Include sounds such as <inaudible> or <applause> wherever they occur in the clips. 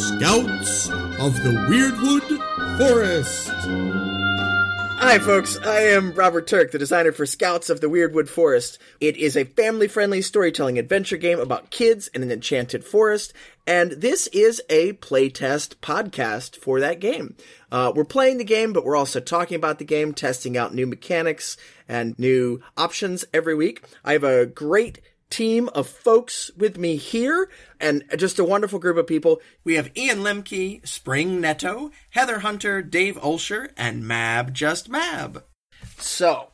Scouts of the Wyrdwood Forest. Hi, folks. I am Robert Turk, the designer for Scouts of the Wyrdwood Forest. It is a family friendly storytelling adventure game about kids in an enchanted forest, and this is a playtest podcast for that game. Uh, we're playing the game, but we're also talking about the game, testing out new mechanics and new options every week. I have a great team of folks with me here and just a wonderful group of people. We have Ian Lemke, Spring Netto, Heather Hunter, Dave Olsher, and Mab Just Mab. So,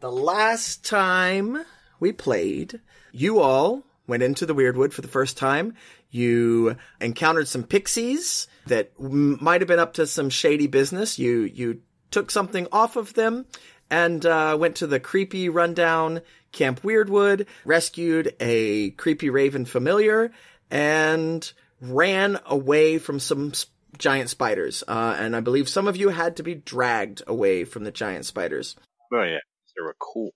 the last time we played, you all went into the Wyrdwood for the first time. You encountered some pixies that m- might have been up to some shady business. You you took something off of them and uh, went to the creepy rundown Camp Wyrdwood, rescued a creepy raven familiar, and ran away from some s- giant spiders. Uh, and I believe some of you had to be dragged away from the giant spiders. Oh yeah, they were cool.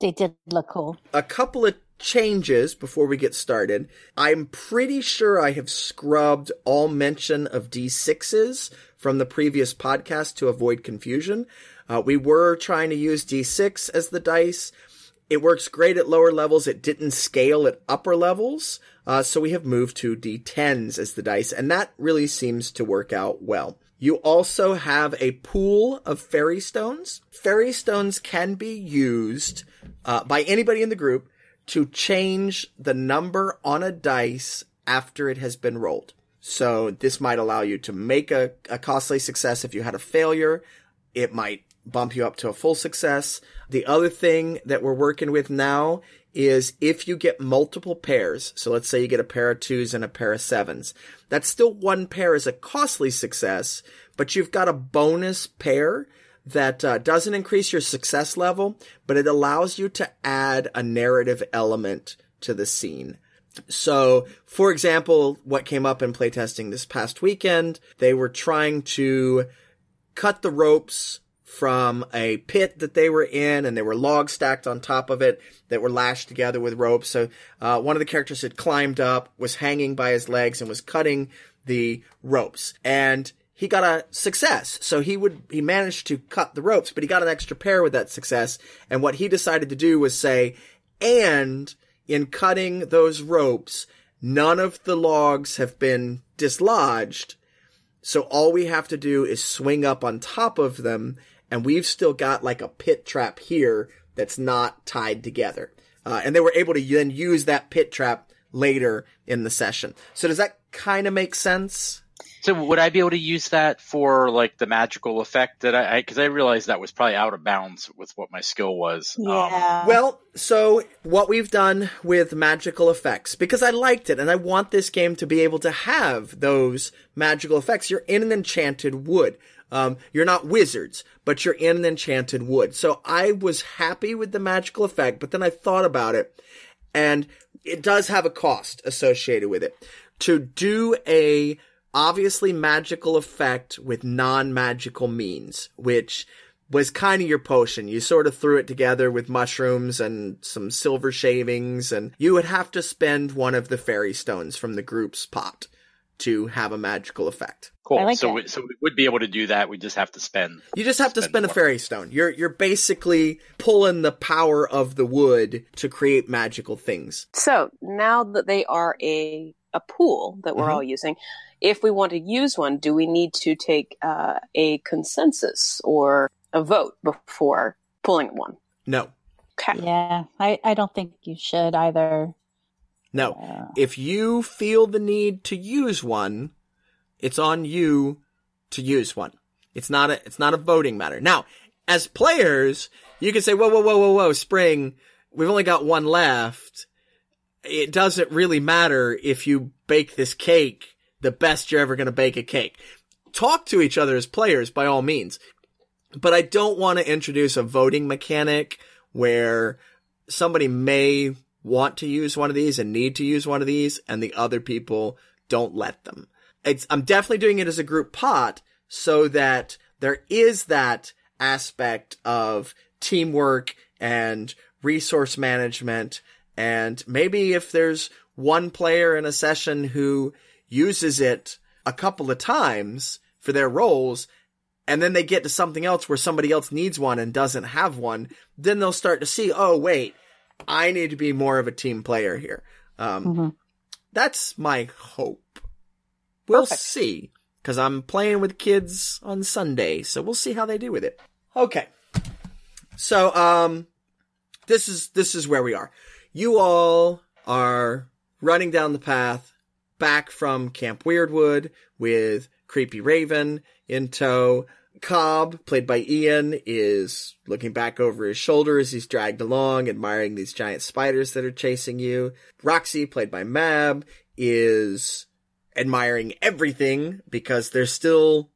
They did look cool. A couple of changes before we get started. I'm pretty sure I have scrubbed all mention of D6s from the previous podcast to avoid confusion. Uh, we were trying to use D6 as the dice. It works great at lower levels. It didn't scale at upper levels. Uh, so we have moved to D10s as the dice, and that really seems to work out well. You also have a pool of fairy stones. Fairy stones can be used uh, by anybody in the group to change the number on a dice after it has been rolled. So this might allow you to make a, a costly success if you had a failure. It might bump you up to a full success. The other thing that we're working with now is if you get multiple pairs. So let's say you get a pair of twos and a pair of sevens. That's still one pair is a costly success, but you've got a bonus pair that uh, doesn't increase your success level, but it allows you to add a narrative element to the scene. So, for example, what came up in playtesting this past weekend, they were trying to cut the ropes from a pit that they were in, and there were logs stacked on top of it that were lashed together with ropes. So, uh, one of the characters had climbed up, was hanging by his legs, and was cutting the ropes. And he got a success. So he would, he managed to cut the ropes, but he got an extra pair with that success. And what he decided to do was say, and in cutting those ropes, none of the logs have been dislodged. So all we have to do is swing up on top of them, and we've still got like a pit trap here that's not tied together. Uh, and they were able to then use that pit trap later in the session. So does that kind of make sense? So would I be able to use that for like the magical effect that I because I, realized that was probably out of bounds with what my skill was. Um, Well, so what we've done with magical effects, because I liked it and I want this game to be able to have those magical effects. You're in an enchanted wood. Um, you're not wizards, but you're in an enchanted wood. So I was happy with the magical effect, but then I thought about it and it does have a cost associated with it. To do a obviously magical effect with non-magical means, which was kind of your potion. You sort of threw it together with mushrooms and some silver shavings, and you would have to spend one of the fairy stones from the group's pot to have a magical effect. Cool. Like so we, so we would be able to do that. We just have to spend. You just have to Spend spend a fairy stone. You're you're basically pulling the power of the wood to create magical things. So now that they are a a pool that we're Mhm. all using, if we want to use one, do we need to take uh, a consensus or a vote before pulling one? No. Okay. Yeah, I, I don't think you should either. No. Uh, If you feel the need to use one, it's on you to use one. It's not a it's not a voting matter. Now, as players, you can say, "Whoa, whoa, whoa, whoa, whoa, Spring, we've only got one left." It doesn't really matter if you bake this cake the best you're ever going to bake a cake. Talk to each other as players by all means. But I don't want to introduce a voting mechanic where somebody may want to use one of these and need to use one of these and the other people don't let them. It's, I'm definitely doing it as a group pot so that there is that aspect of teamwork and resource management. And maybe if there's one player in a session who uses it a couple of times for their roles, and then they get to something else where somebody else needs one and doesn't have one, then they'll start to see, oh, wait, I need to be more of a team player here. Um, Mhm. That's my hope. We'll Perfect. see. Because I'm playing with kids on Sunday, so we'll see how they do with it. Okay. So, um, this is, this is where we are. You all are running down the path back from Camp Wyrdwood with Creepy Raven in tow. Cobb, played by Ian, is looking back over his shoulder as he's dragged along, admiring these giant spiders that are chasing you. Roxy, played by Mab, is admiring everything because there's still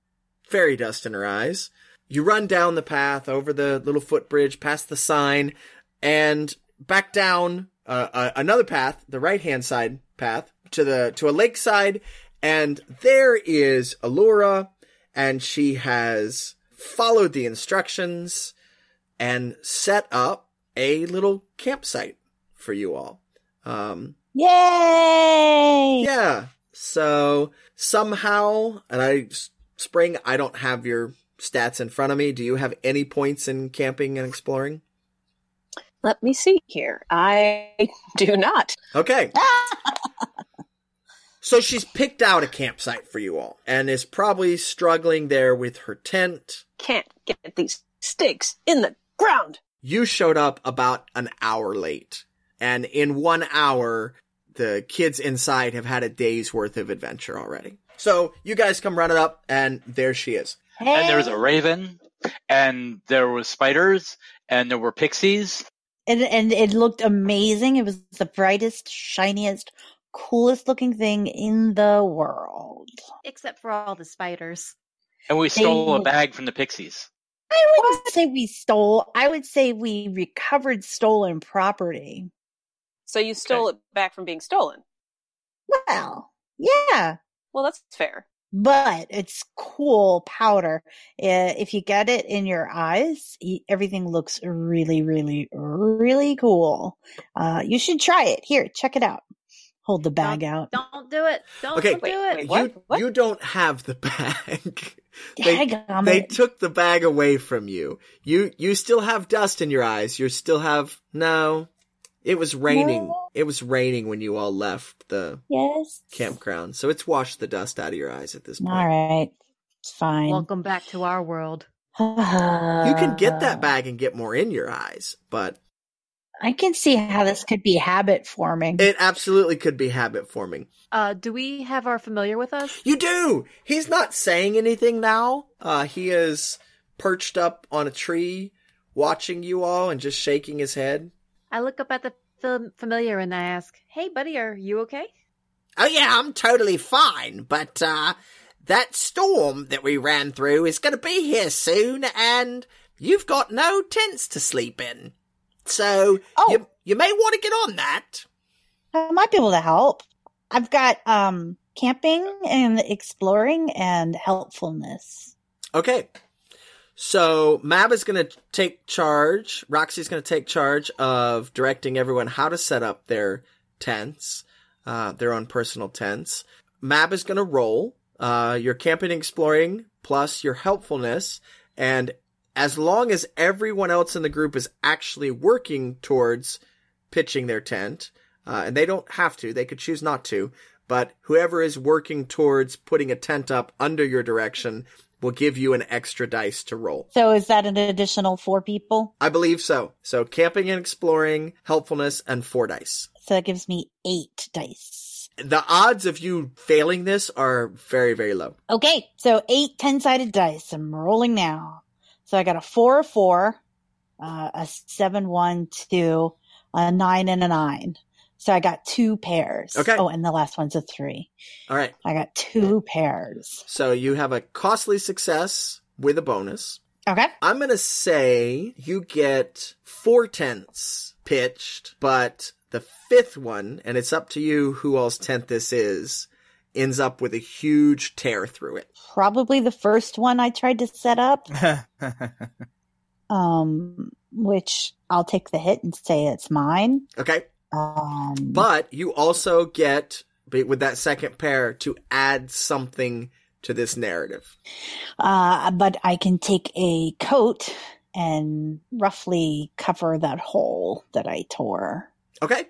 fairy dust in her eyes. You run down the path over the little footbridge, past the sign, and back down uh, uh, another path, the right hand side path to the to a lakeside, and there is Allura, and she has followed the instructions and set up a little campsite for you all. Um, Yay! yeah. So somehow, and I spring, I don't have your stats in front of me. Do you have any points in camping and exploring? Let me see here. I <laughs> do not. Okay. <laughs> So she's picked out a campsite for you all and is probably struggling there with her tent. Can't get these stakes in the ground. You showed up about an hour late. And in one hour, the kids inside have had a day's worth of adventure already. So you guys come running up and there she is. And there was a raven, and there were spiders, and there were pixies. and, and it looked amazing. It was the brightest, shiniest, coolest looking thing in the world. Except for all the spiders. And we stole a bag from the pixies. I wouldn't say we stole. I would say we recovered stolen property. So you stole it back from being stolen. Well, yeah, Well, that's fair. but it's cool powder. Uh, If you get it in your eyes, everything looks really, really, really cool. Uh, you should try it. Here, check it out. Hold the bag out. Don't do it. Don't Okay. do Wait, it. wait, what? You, What? you don't have the <laughs> bag. they, they took the bag away from you. You you still have dust in your eyes. You still have no. It was raining. No. It was raining when you all left the yes. campground, so it's washed the dust out of your eyes at this point. All right. It's fine. Welcome back to our world. <sighs> You can get that bag and get more in your eyes, but I can see how this could be habit forming. it absolutely could be habit forming. Uh, do we have our familiar with us? You do. He's not saying anything now. Uh, he is perched up on a tree, watching you all and just shaking his head. I look up at the fam- familiar and I ask, "Hey, buddy, are you okay?" Oh yeah, I'm totally fine, but uh that storm that we ran through is gonna be here soon and you've got no tents to sleep in. So Oh. you you may want to get on that. I might be able to help. I've got um camping and exploring and helpfulness. Okay. So Mab is gonna take charge, Roxy's gonna take charge of directing everyone how to set up their tents, uh their own personal tents. Mab is gonna roll uh your camping exploring plus your helpfulness and as long as everyone else in the group is actually working towards pitching their tent, uh, and they don't have to, they could choose not to, but whoever is working towards putting a tent up under your direction will give you an extra dice to roll. So is that an additional four people? I believe so. So camping and exploring, helpfulness, and four dice. So that gives me eight dice. The odds of you failing this are very, very low. Okay, so eight 10 sided dice. I'm rolling now. So I got a four, a four, uh, a seven, one, two, a nine, and a nine. So I got two pairs. Okay. Oh, and the last one's a three. All right. I got two pairs. So you have a costly success with a bonus. Okay. I'm going to say you get four tenths pitched, but the fifth one, and it's up to you who all's tent this is, ends up with a huge tear through it. Probably the first one I tried to set up, <laughs> um, which I'll take the hit and say it's mine. Okay. Um, But you also get with that second pair to add something to this narrative. Uh, but I can take a coat and roughly cover that hole that I tore, Okay.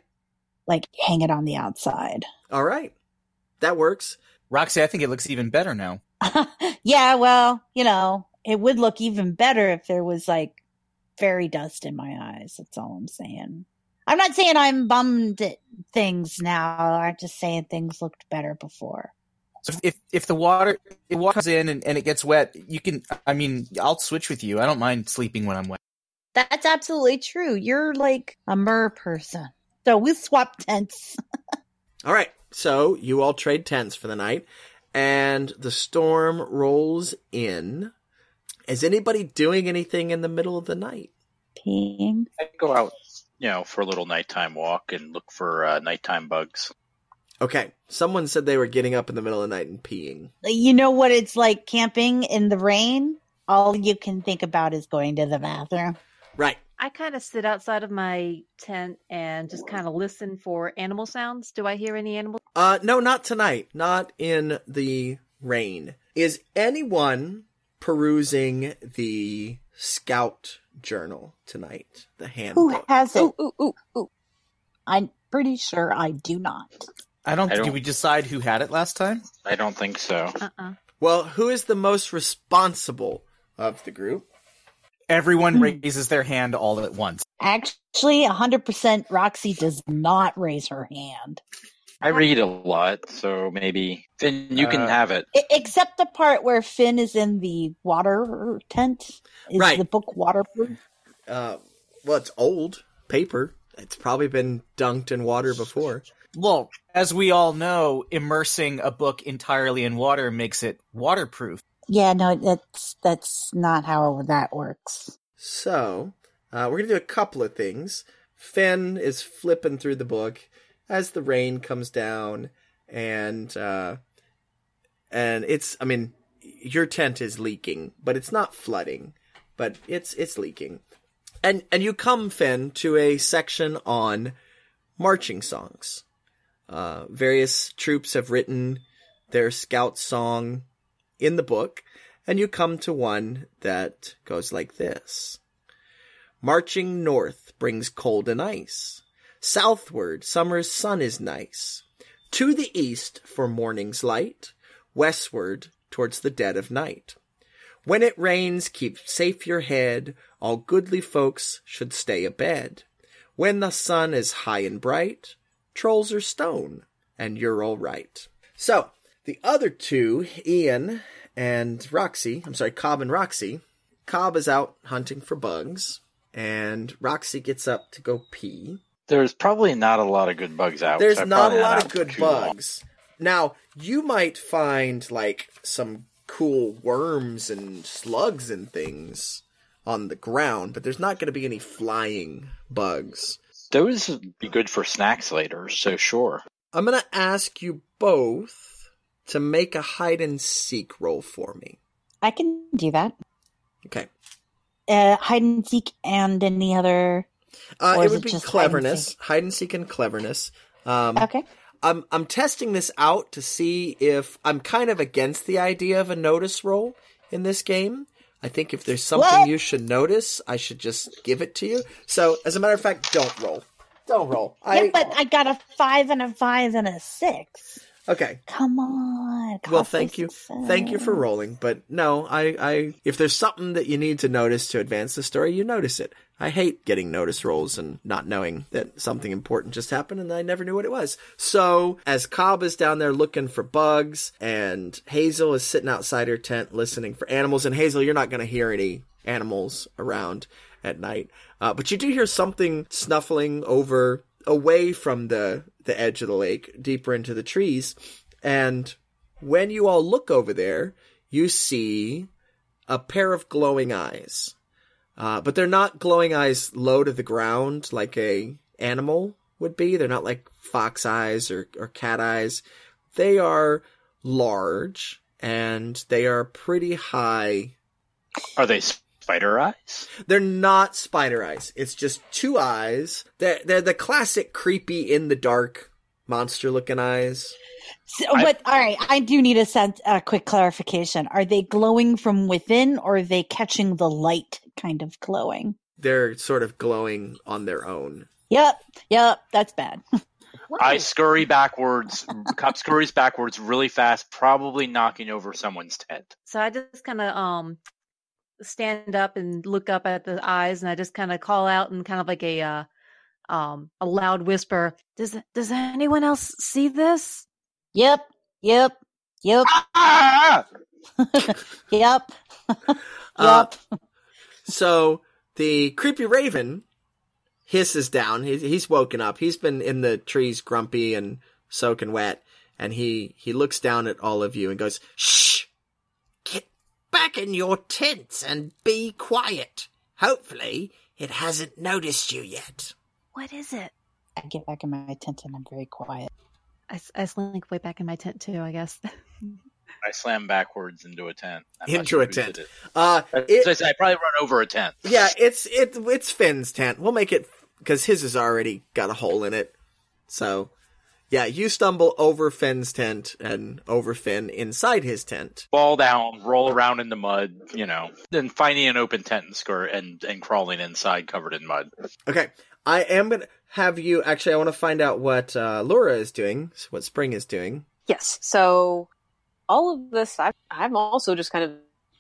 like hang it on the outside. All right. That works. Roxy, I think it looks even better now. <laughs> yeah, well, you know, it would look even better if there was like fairy dust in my eyes. That's all I'm saying. I'm not saying I'm bummed at things now. I'm just saying things looked better before. So if if the water it water comes in and, and it gets wet, you can. I mean, I'll switch with you. I don't mind sleeping when I'm wet. That's absolutely true. You're like a mer person. So we swap tents. <laughs> All right. So you all trade tents for the night, and the storm rolls in. Is anybody doing anything in the middle of the night? Peeing. I go out, you know, for a little nighttime walk and look for uh, nighttime bugs. Okay. Someone said they were getting up in the middle of the night and peeing. You know what it's like camping in the rain? All you can think about is going to the bathroom. Right. I kind of sit outside of my tent and just kind of listen for animal sounds. Do I hear any animal? Uh, no, not tonight. Not in the rain. Is anyone perusing the scout journal tonight? The handbook. Who has it? Ooh, ooh, ooh, ooh. I'm pretty sure I do not. I don't. I Did don't- we decide who had it last time? I don't think so. Uh-uh. Well, who is the most responsible of the group? Everyone Hmm. raises their hand all at once. Actually, 100% Roxy does not raise her hand. I read a lot, so maybe Finn, you can Uh, have it. Except the part where Finn is in the water tent. Is Right. the book waterproof? Uh, well, it's old paper. It's probably been dunked in water before. Well, as we all know, immersing a book entirely in water makes it waterproof. Yeah, no, that's that's not how that works. So, uh, we're gonna do a couple of things. Finn is flipping through the book as the rain comes down, and uh, and it's. I mean, your tent is leaking, but it's not flooding, but it's it's leaking. And and you come, Finn, to a section on marching songs. Uh, various troops have written their scout song in the book, and you come to one that goes like this Marching north brings cold and ice. Southward, summer's sun is nice. To the east for morning's light. Westward, towards the dead of night. When it rains, keep safe your head. All goodly folks should stay abed. When the sun is high and bright, trolls are stone, and you're all right. So, the other two, Ian and Roxy, I'm sorry, Cobb and Roxy, Cobb is out hunting for bugs, and Roxy gets up to go pee. There's probably not a lot of good bugs out. There. There's so not a lot of good too long. bugs. Now, you might find like some cool worms and slugs and things on the ground, but there's not going to be any flying bugs. Those would be good for snacks later, so sure. I'm going to ask you both to make a hide and seek roll for me. I can do that. Okay. Uh, hide and seek and any other. Uh, it would it be just hide and cleverness, hide and seek and cleverness. Um, Okay. I'm I'm testing this out to see if I'm kind of against the idea of a notice roll in this game. I think if there's something What? you should notice, I should just give it to you. So, as a matter of fact, don't roll. Don't roll. yeah, I but I got a five and a five and a six. Okay. Come on. Well, thank you, success. thank you for rolling. But no, I, I, if there's something that you need to notice to advance the story, you notice it. I hate getting notice rolls and not knowing that something important just happened and I never knew what it was. So, as Cobb is down there looking for bugs and Hazel is sitting outside her tent listening for animals, and Hazel, you're not going to hear any animals around at night. Uh, but you do hear something snuffling over away from the, the edge of the lake, deeper into the trees. And when you all look over there, you see a pair of glowing eyes. Uh, but they're not glowing eyes low to the ground like a animal would be. They're not like fox eyes or, or cat eyes. They are large and they are pretty high. Are they spider eyes? They're not spider eyes. It's just two eyes. They're, they're the classic creepy in the dark monster looking eyes. So, I- but all right, I do need a sense, a quick clarification. Are they glowing from within, or are they catching the light, kind of glowing? They're sort of glowing on their own. Yep, yep, that's bad. <laughs> I scurry backwards. Cobb scurries backwards really fast, probably knocking over someone's tent. So I just kind of um stand up and look up at the eyes, and I just kind of call out in kind of like a uh, um a loud whisper. Does Does anyone else see this? Yep, yep, yep, Ah! <laughs> yep, <laughs> Uh, yep. So the creepy raven hisses down. He's, he's woken up. He's been in the trees, grumpy and soaking wet, and he he looks down at all of you and goes, "Shh! Get back in your tents and be quiet. Hopefully, it hasn't noticed you yet." What is it? I get back in my tent and I'm very quiet. I, I slink way back in my tent too. I guess. <laughs> I slam backwards into a tent. I'm Into sure a tent. it is. Uh, As it- I said, I probably run over a tent. yeah, it's it it's Finn's tent. We'll make it because his has already got a hole in it. So, yeah, you stumble over Finn's tent and over Finn inside his tent. Fall down, roll around in the mud, you know, then finding an open tent and skirt and, and crawling inside covered in mud. Okay, I am gonna have you. Actually, I want to find out what uh, Laura is doing. What Spring is doing. Yes. So all of this, I, I'm also just kind of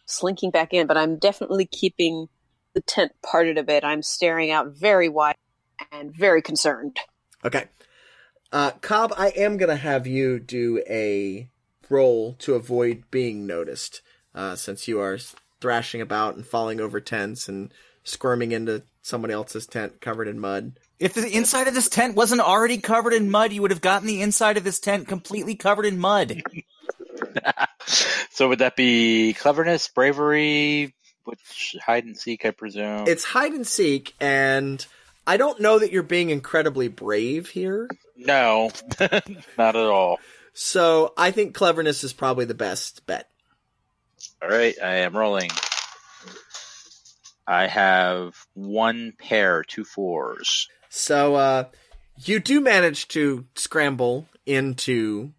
slinking back in, but I'm definitely keeping the tent parted a bit. I'm staring out very wide and very concerned. Okay, uh, Cobb, I am gonna have you do a roll to avoid being noticed, uh, since you are thrashing about and falling over tents and squirming into someone else's tent covered in mud. If the inside of this tent wasn't already covered in mud, you would have gotten the inside of this tent completely covered in mud. <laughs> so would that be cleverness, bravery, which hide and seek, I presume? It's hide and seek, and I don't know that you're being incredibly brave here. No, <laughs> not at all. So I think cleverness is probably the best bet. All right, I am rolling. I have one pair, two fours. So uh, you do manage to scramble into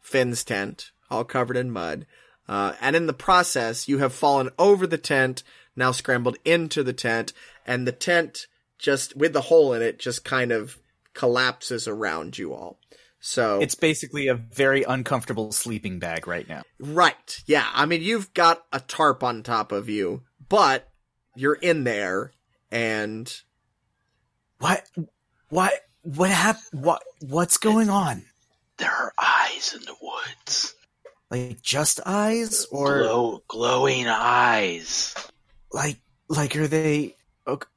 Finn's tent, all covered in mud. Uh, and in the process, you have fallen over the tent, now scrambled into the tent, and the tent just with the hole in it just kind of collapses around you all. So It's basically a very uncomfortable sleeping bag right now. Right. Yeah. I mean, you've got a tarp on top of you, but you're in there and What? What? What hap- What? What's going on? There are eyes in the woods. Like just eyes, or Glow, glowing eyes. like like are they? ok-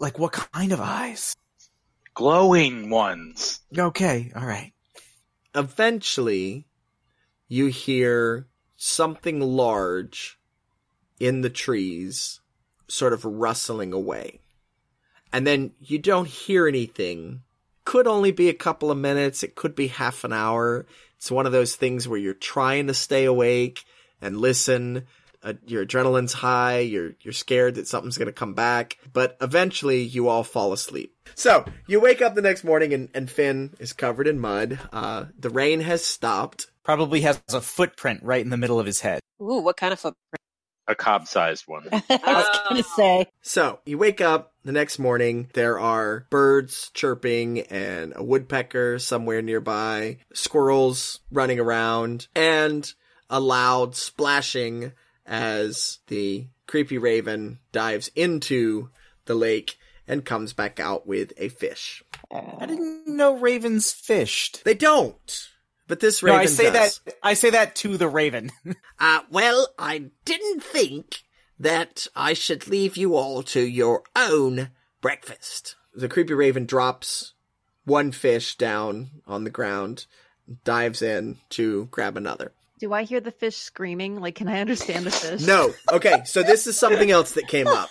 Like what kind of eyes? Glowing ones. Okay, all right. eventually you hear something large in the trees sort of rustling away. And then you don't hear anything. Could only be a couple of minutes. It could be half an hour. It's one of those things where you're trying to stay awake and listen. Uh, your adrenaline's high. You're you're scared that something's going to come back. But eventually, you all fall asleep. So you wake up the next morning, and, and Finn is covered in mud. Uh, the rain has stopped. Probably has a footprint right in the middle of his head. Ooh, what kind of footprint? A Cobb-sized one. <laughs> I was gonna say, So you wake up the next morning. There are birds chirping and a woodpecker somewhere nearby, squirrels running around, and a loud splashing as the creepy raven dives into the lake and comes back out with a fish. I didn't know ravens fished. They don't, but this No, raven I say does. that. I say that to the raven. <laughs> Uh, well, I didn't think that I should leave you all to your own breakfast. The creepy raven drops one fish down on the ground, dives in to grab another. Do I hear the fish screaming? Like, can I understand the fish? No. Okay, so this is something else that came up.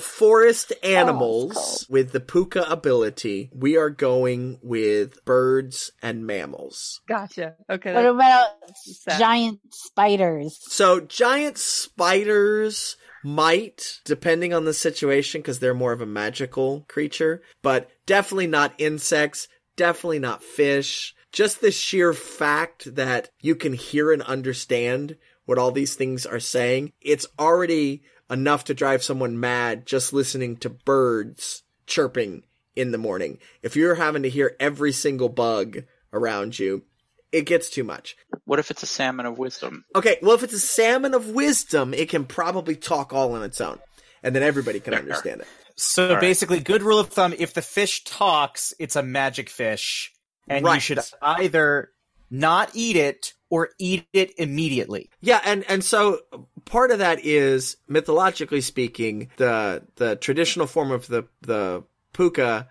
Forest oh, animals with the puka ability, we are going with birds and mammals. Gotcha. Okay. what about sad. giant spiders? So giant spiders might, depending on the situation, because they're more of a magical creature, but definitely not insects. definitely not fish. Just the sheer fact that you can hear and understand what all these things are saying, it's already enough to drive someone mad just listening to birds chirping in the morning. If you're having to hear every single bug around you, it gets too much. What if it's a salmon of wisdom? Okay, well, if it's a salmon of wisdom, it can probably talk all on its own, and then everybody can understand it. So All right. basically, good rule of thumb: if the fish talks, it's a magic fish, and you should either not eat it or eat it immediately. Yeah, and and so part of that is mythologically speaking, the the traditional form of the the puka,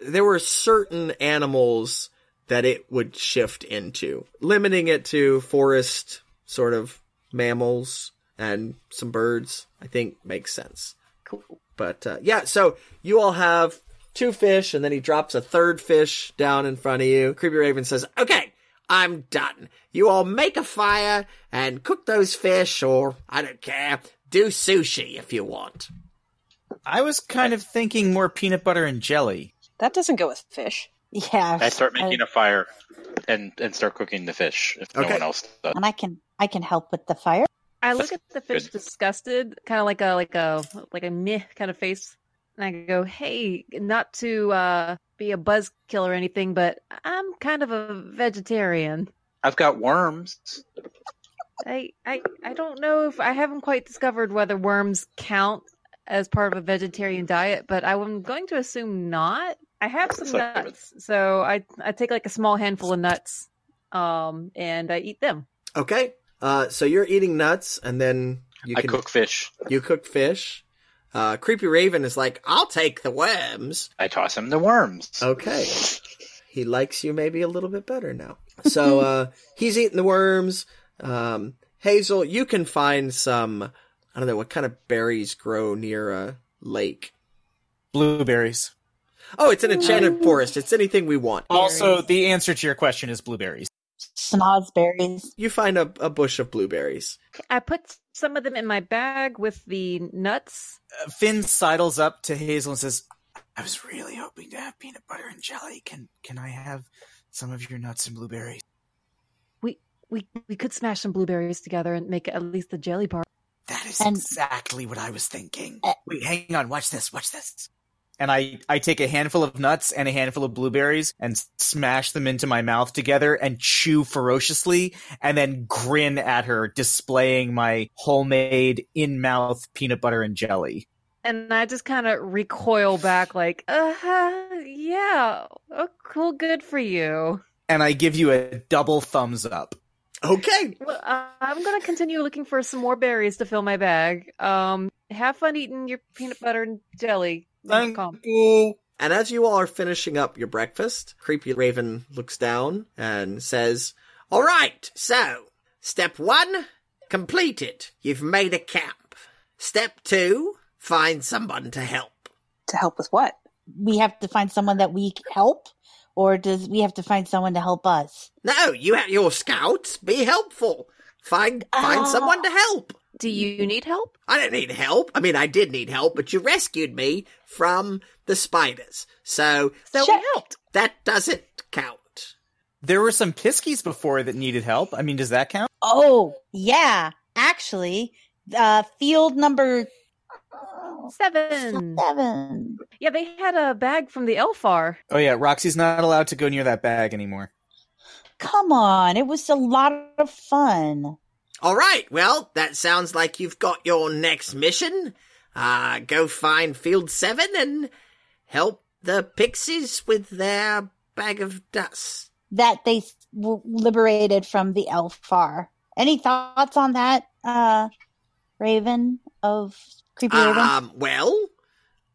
there were certain animals that it would shift into, limiting it to forest sort of mammals and some birds. I think makes sense. Cool. But uh, yeah, so you all have two fish, and then he drops a third fish down in front of you. Creepy Raven says, "Okay, I'm done. You all make a fire and cook those fish, or I don't care. Do sushi if you want." I was kind of thinking more peanut butter and jelly. That doesn't go with fish. Yeah. I start making a fire and and start cooking the fish if no one else does. and I can I can help with the fire. I look at the fish Good. disgusted, kind of like a like a like a meh kind of face, and I go, "Hey, not to uh, be a buzzkill or anything, but I'm kind of a vegetarian. I've got worms. I I I don't know if I haven't quite discovered whether worms count as part of a vegetarian diet, but I'm going to assume not. I have some That's like- nuts, so I I take like a small handful of nuts, um, and I eat them. Okay, uh, so you're eating nuts, and then you I can cook fish. you cook fish. Uh, Creepy Raven is like, "I'll take the worms." I toss him the worms. Okay. He likes you maybe a little bit better now. So <laughs> uh he's eating the worms. Um Hazel, you can find some I don't know what kind of berries grow near a lake. Blueberries. Oh, it's an enchanted forest. It's anything we want. Also, the answer to your question is blueberries. Snozberries. You find a, a bush of blueberries. I put some of them in my bag with the nuts. Uh, Finn sidles up to Hazel and says, "I was really hoping to have peanut butter and jelly. Can can I have some of your nuts and blueberries?" We we we could smash some blueberries together and make at least the jelly bar. That is And- exactly what I was thinking. Uh, Wait, hang on. Watch this. Watch this. And I, I take a handful of nuts and a handful of blueberries and smash them into my mouth together and chew ferociously and then grin at her, displaying my homemade in-mouth peanut butter and jelly. And I just kind of recoil back, like, uh, huh, yeah, oh, cool, good for you. And I give you a double thumbs up. Okay. Well, uh, I'm gonna continue looking for some more berries to fill my bag. Um, have fun eating your peanut butter and jelly. Thank you. And as you all are finishing up your breakfast, Creepy Raven looks down and says, All right, so step one, complete it. You've made a camp. Step two, find someone to help. To help with what? We have to find someone that we help, or does we have to find someone to help us? No, you have your scouts. Be helpful. Find find Ah. someone to help. Do you need help? I don't need help. I mean, I did need help, but you rescued me from the spiders. So So Check. we helped. that doesn't count. There were some piskies before that needed help. I mean, does that count? Oh, yeah. Actually, uh, field number Seven. seven. Yeah, they had a bag from the Elfar. Oh yeah, Roxy's not allowed to go near that bag anymore. Come on, it was a lot of fun. All right. Well, that sounds like you've got your next mission. Uh, go find Field 7 and help the pixies with their bag of dust. That they were liberated from the Elfar. Any thoughts on that, uh, Raven of Creepy Raven? Um, well,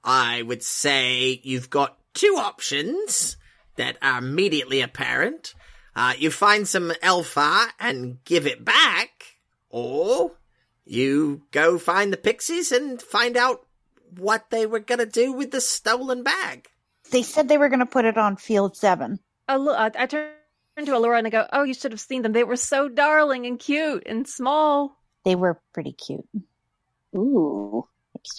I would say you've got two options that are immediately apparent. Uh, you find some Elfar and give it back, or you go find the pixies and find out what they were gonna do with the stolen bag. They said they were going to put it on field seven. Allu- uh, I, I turn to Allura and I go, "Oh, you should have seen them. They were so darling and cute and small." They were pretty cute. Ooh.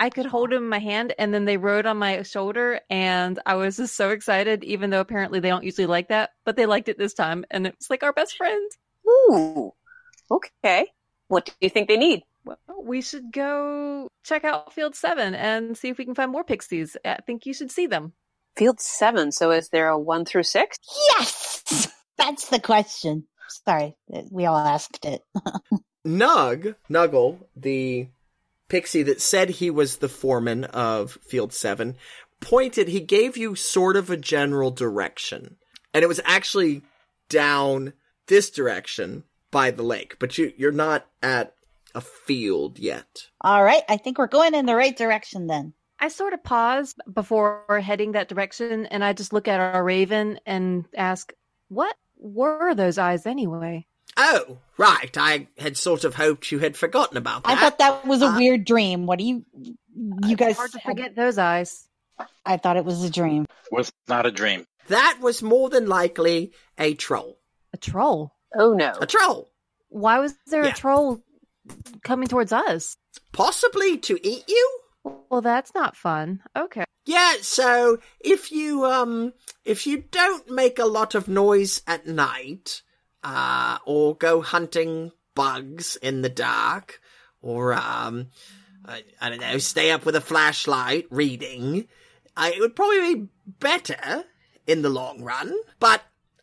I could hold them in my hand, and then they rode on my shoulder, and I was just so excited. Even though apparently they don't usually like that, but they liked it this time, and it was like our best friend. Ooh. Okay. What do you think they need? Well, we should go check out Field Seven and see if we can find more pixies. I think you should see them. Field seven. So is there a one through six? Yes! <laughs> That's the question. Sorry, we all asked it. <laughs> Nug, Nuggle, the pixie that said he was the foreman of Field 7, pointed, he gave you sort of a general direction. And it was actually down this direction by the lake, but you, you're not at a field yet. All right, I think we're going in the right direction then. I sort of pause before heading that direction, and I just look at our raven and ask, "What were those eyes anyway?" Oh, right. I had sort of hoped you had forgotten about that. I thought that was a Uh, weird dream. What do you, you guys? Hard to had- forget those eyes. I thought it was a dream. Was not a dream. that was more than likely a troll. A troll. Oh no. A troll. Why was there Yeah. a troll coming towards us? Possibly to eat you? Well, that's not fun. Okay. Yeah, so if you um if you don't make a lot of noise at night, uh or go hunting bugs in the dark, or um I, I don't know, stay up with a flashlight reading, uh, it would probably be better in the long run. But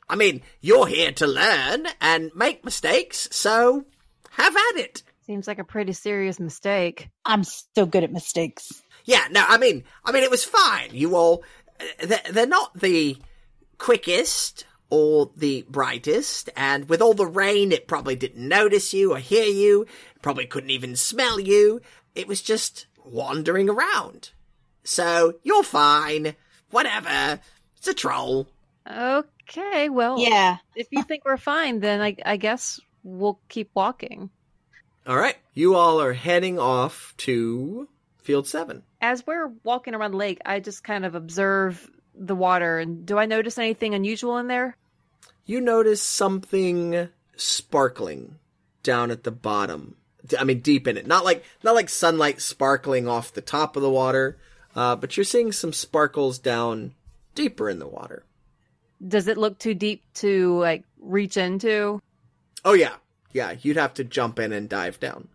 I mean, you're here to learn and make mistakes, so have at it. Seems like a pretty serious mistake. I'm so good at mistakes. Yeah, no, I mean, I mean, it was fine. You all, they're, they're not the quickest or the brightest, and with all the rain, it probably didn't notice you or hear you, probably couldn't even smell you. It was just wandering around. So, you're fine. Whatever. It's a troll. Okay, well, Yeah. if you think we're fine, then I, I guess we'll keep walking. All right. You all are heading off to Field 7. As we're walking around the lake, I just kind of observe the water. And do I notice anything unusual in there? you notice something sparkling down at the bottom. I mean, deep in it. Not like not like sunlight sparkling off the top of the water, uh, but you're seeing some sparkles down deeper in the water. Does it look too deep to like reach into? Oh yeah, yeah. You'd have to jump in and dive down.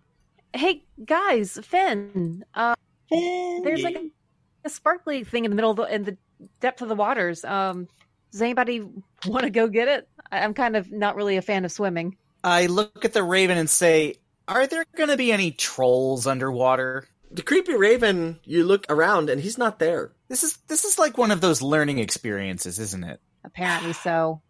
Hey guys, Finn, uh, there's like a, a sparkly thing in the middle of the in the depth of the waters. Um, does anybody <laughs> want to go get it? I, I'm kind of not really a fan of swimming. I look at the raven and say, "Are there going to be any trolls underwater?" The creepy raven. You look around and he's not there. This is this is like one of those learning experiences, isn't it? Apparently so.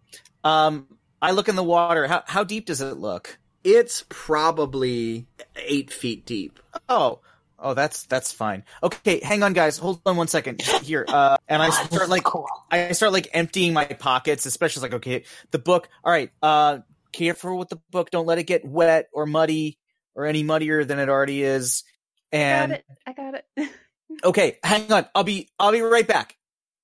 Um, I look in the water. How how deep does it look? It's probably eight feet deep. Oh, oh, that's that's fine. Okay, hang on, guys. Hold on one second. Here, uh, and I <laughs> start like I start like emptying my pockets, especially like okay, the book. All right, uh, careful with the book. Don't let it get wet or muddy or any muddier than it already is. I got And it. I got it. <laughs> okay, hang on. I'll be I'll be right back.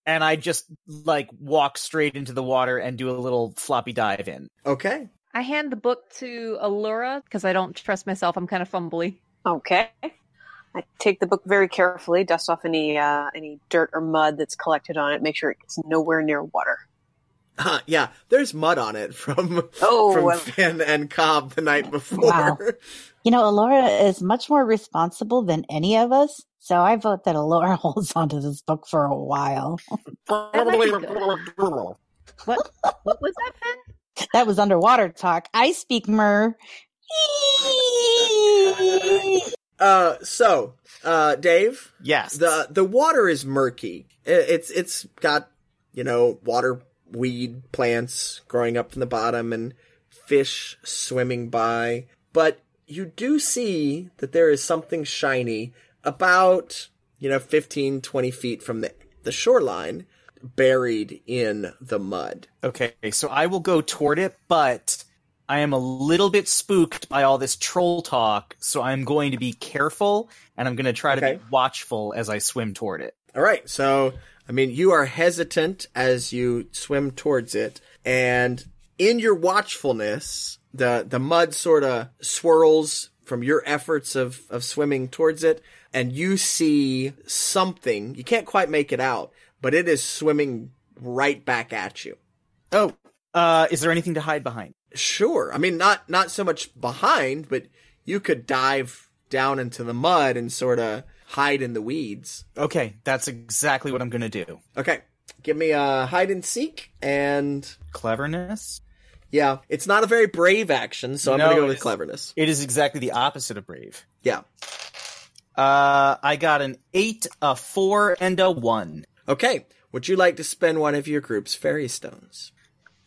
And I just like walk straight into the water and do a little floppy dive in. Okay. I hand the book to Allura because I don't trust myself. I'm kind of fumbly. Okay. I take the book very carefully, dust off any uh, any dirt or mud that's collected on it, make sure it's nowhere near water. Uh, yeah, there's mud on it from Oh, from well- Finn and Cobb the night before. Wow. You know, Allura is much more responsible than any of us. So I vote that Allura <laughs> holds onto this book for a while. That might be good. What? What was that, Finn? That was underwater talk. I speak mer. <laughs> Uh, so, uh, Dave, Yes. the the water is murky. It's it's got you know water weed plants growing up from the bottom and fish swimming by, but you do see that there is something shiny about you know 15 20 feet from the the shoreline buried in the mud Okay, so I will go toward it, but I am a little bit spooked by all this troll talk, so I'm going to be careful and I'm going to try to be watchful as I swim toward it. All right. So, I mean, you are hesitant as you swim towards it, and in your watchfulness, the the mud sort of swirls from your efforts of of swimming towards it. and you see something. You can't quite make it out, but it is swimming right back at you. Oh, uh, is there anything to hide behind? Sure. I mean, not not so much behind, but you could dive down into the mud and sort of hide in the weeds. Okay, that's exactly what I'm gonna do. Okay, give me a hide and seek, and Cleverness? Yeah, it's not a very brave action, so I'm No, gonna go with is- cleverness. It is exactly the opposite of brave. Yeah. Uh, I got an eight, a four, and a one. Okay. Would you like to spend one of your group's fairy stones?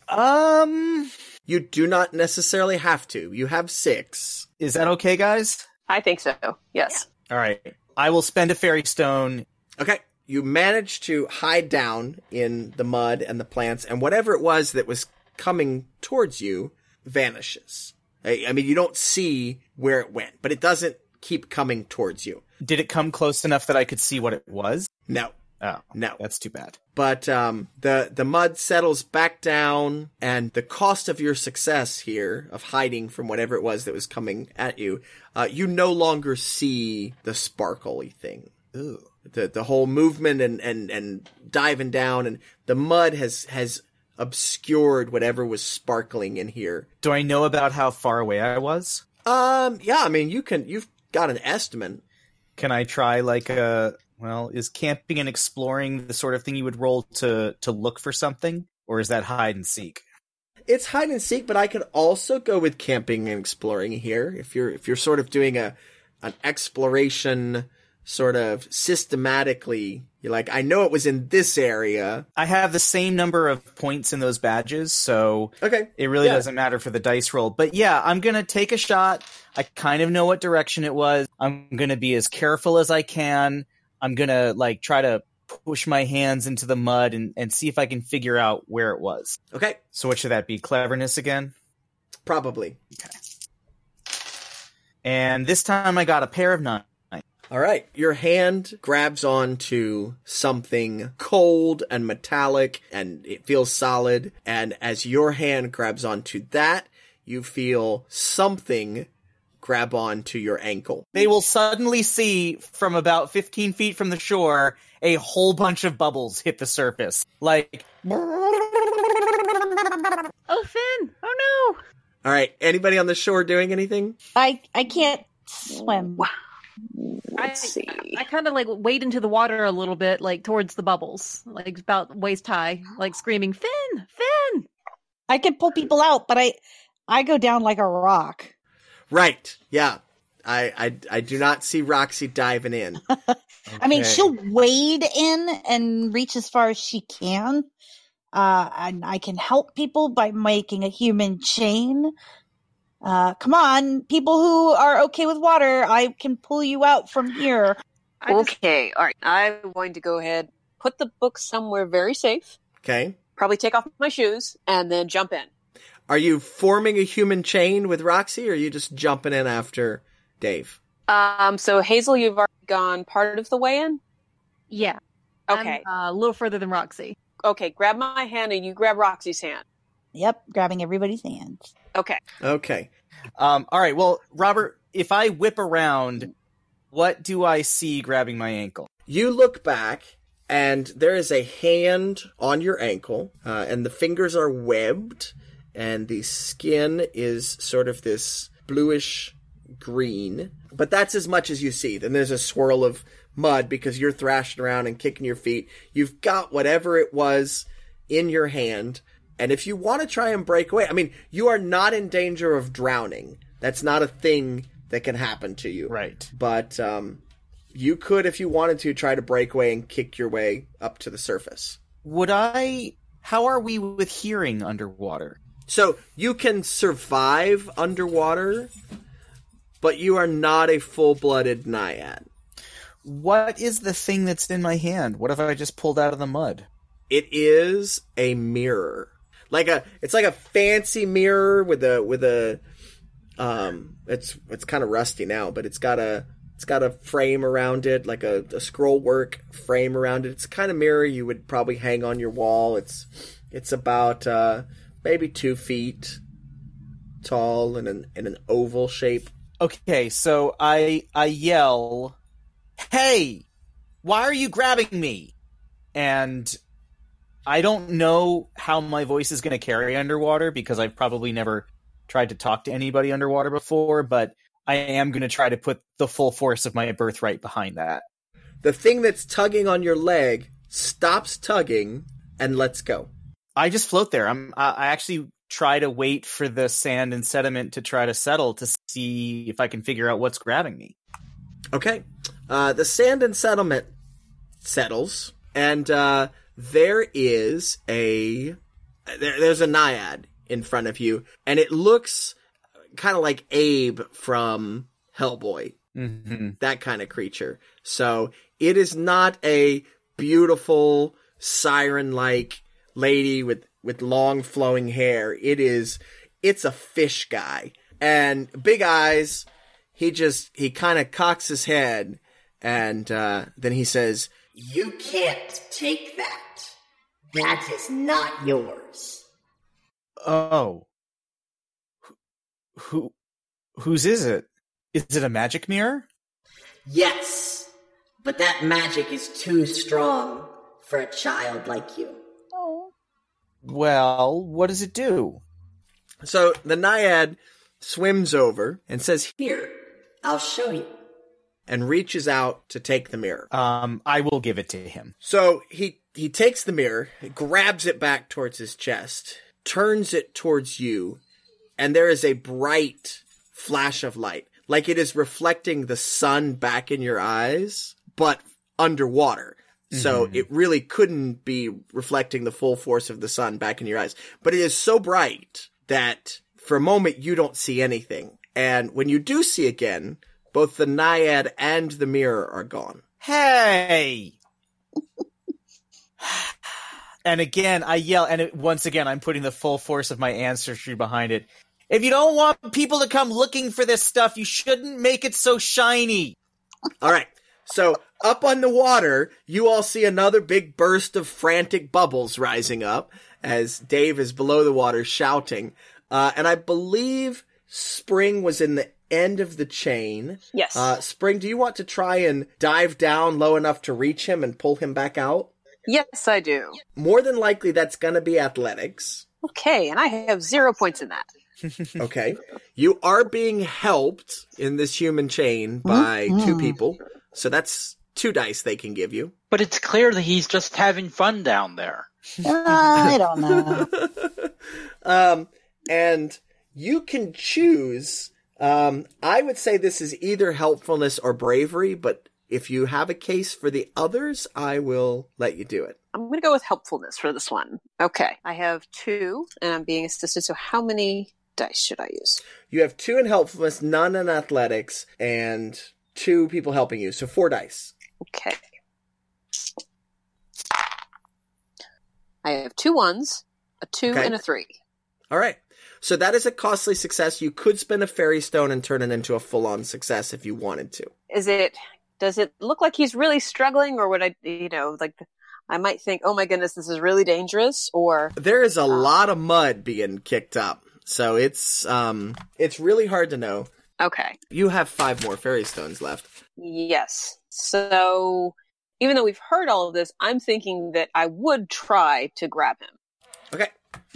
Um, You do not necessarily have to. You have six. is that okay, guys? I think so. Yes. All right. I will spend a fairy stone. Okay. You manage to hide down in the mud and the plants, and whatever it was that was coming towards you vanishes. I, I mean, you don't see where it went, but it doesn't keep coming towards you. Did it come close enough that I could see what it was? No, Oh, no. that's too bad. But um, the the mud settles back down, and the cost of your success here of hiding from whatever it was that was coming at you, uh, you no longer see the sparkly thing. Ooh. The the whole movement and and and diving down, and the mud has has obscured whatever was sparkling in here. Do I know about how far away I was? Um, yeah, I mean, you can you've got an estimate. Can I try like a well, is camping and exploring the sort of thing you would roll to to look for something or is that hide and seek? it's hide and seek, but I could also go with camping and exploring here. If you're if you're sort of doing a an exploration sort of systematically, you're like, I know it was in this area. I have the same number of points in those badges, so Okay. it really Yeah. doesn't matter for the dice roll. But yeah, I'm going to take a shot. I kind of know what direction it was. I'm going to be as careful as I can. I'm going to like try to push my hands into the mud and, and see if I can figure out where it was. Okay. So what should that be? Cleverness again? Probably. Okay. And this time I got a pair of nine. All right. Your hand grabs onto something cold and metallic and it feels solid. And as your hand grabs onto that, you feel something grab onto your ankle. They will suddenly see from about 15 feet from the shore a whole bunch of bubbles hit the surface. Like, Oh, Finn! Oh no! All right. Anybody on the shore doing anything? I I can't swim. Let's see. I kind of like wade into the water a little bit, like towards the bubbles, like about waist high, like screaming, "Finn! Finn!" I can pull people out, but I I go down like a rock. Right. Yeah. I, I I do not see Roxy diving in. <laughs> I mean, she'll wade in and reach as far as she can. Uh, and I can help people by making a human chain. Uh, come on, people who are okay with water, I can pull you out from here. Just- okay. All right. I'm going to go ahead, put the book somewhere very safe, Okay. probably take off my shoes, and then jump in. Are you forming a human chain with Roxy, or are you just jumping in after Dave? Um, so Hazel, you've already gone part of the way in. yeah. I'm, Okay. uh, a little further than Roxy. Okay. Grab my hand, and you grab Roxy's hand. Yep, grabbing everybody's hands. Okay. Okay. um, all right, well, Robert, if I whip around, what do I see grabbing my ankle? You look back, and there is a hand on your ankle, uh, and the fingers are webbed, and the skin is sort of this bluish green. But that's as much as you see. Then there's a swirl of mud because you're thrashing around and kicking your feet. You've got whatever it was in your hand. And if you want to try and break away, I mean, you are not in danger of drowning. That's not a thing that can happen to you. Right. But um, you could, if you wanted to, try to break away and kick your way up to the surface. Would I. How are we with hearing underwater? So you can survive underwater, but you are not a full blooded naiad. What is the thing that's in my hand? What if I just pulled out of the mud? It is a mirror. Like a it's like a fancy mirror with a with a um it's it's kind of rusty now, but it's got a it's got a frame around it, like a, a scroll work frame around it. It's kind of mirror you would probably hang on your wall. It's it's about uh maybe two feet tall and an in an oval shape. Okay, so I I yell, Hey, why are you grabbing me? And I don't know how my voice is going to carry underwater because I've probably never tried to talk to anybody underwater before, but I am going to try to put the full force of my birthright behind that. The thing that's tugging on your leg stops tugging and lets go. I just float there. I'm I I actually try to wait for the sand and sediment to try to settle to see if I can figure out what's grabbing me. Okay. Uh, the sand and sediment settles, and uh, there is a there, there's a naiad in front of you, and it looks kind of like Abe from Hellboy, Mm-hmm. that kind of creature. So it is not a beautiful siren-like lady with with long flowing hair. It is it's a fish guy and big eyes. He just he kind of cocks his head and uh, then he says, You can't take that. That is not yours. Oh, who, who whose is it? Is it a magic mirror? Yes, but that magic is too strong for a child like you. Oh. Well, what does it do? So the naiad swims over and says Here, I'll show you. and reaches out to take the mirror. Um, I will give it to him. So he he takes the mirror, grabs it back towards his chest, turns it towards you, and there is a bright flash of light, like it is reflecting the sun back in your eyes, but underwater. So mm-hmm. it really couldn't be reflecting the full force of the sun back in your eyes. But it is so bright that for a moment you don't see anything. And when you do see again, both the naiad and the mirror are gone. Hey! And again, I yell, and it, once again, I'm putting the full force of my ancestry behind it. If you don't want people to come looking for this stuff, you shouldn't make it so shiny. All right. So up on the water, you all see another big burst of frantic bubbles rising up as Dave is below the water shouting. Uh, and I believe Spring was in the end of the chain. Yes. Uh, Spring, do you want to try and dive down low enough to reach him and pull him back out? Yes, I do. More than likely, that's going to be athletics. Okay, and I have zero points in that. <laughs> <laughs> Okay. you are being helped in this human chain by two people. So that's two dice they can give you. But it's clear that he's just having fun down there. I don't know. <laughs> Um, and you can choose. Um, I would say this is either helpfulness or bravery, but if you have a case for the others, I will let you do it. I'm going to go with helpfulness for this one. Okay, I have two, and I'm being assisted. So, how many dice should I use? You have two in helpfulness, none in athletics, and two people helping you. So four dice. Okay. I have two ones, a two, Okay. and a three. All right. So that is a costly success. You could spend a fairy stone and turn it into a full on success if you wanted to. Is it? Does it look like he's really struggling, or would I, you know, like I might think, oh my goodness, this is really dangerous, or There is a lot of mud being kicked up. So it's um it's really hard to know. okay, You have five more fairy stones left. yes. So even though we've heard all of this, I'm thinking that I would try to grab him. Okay.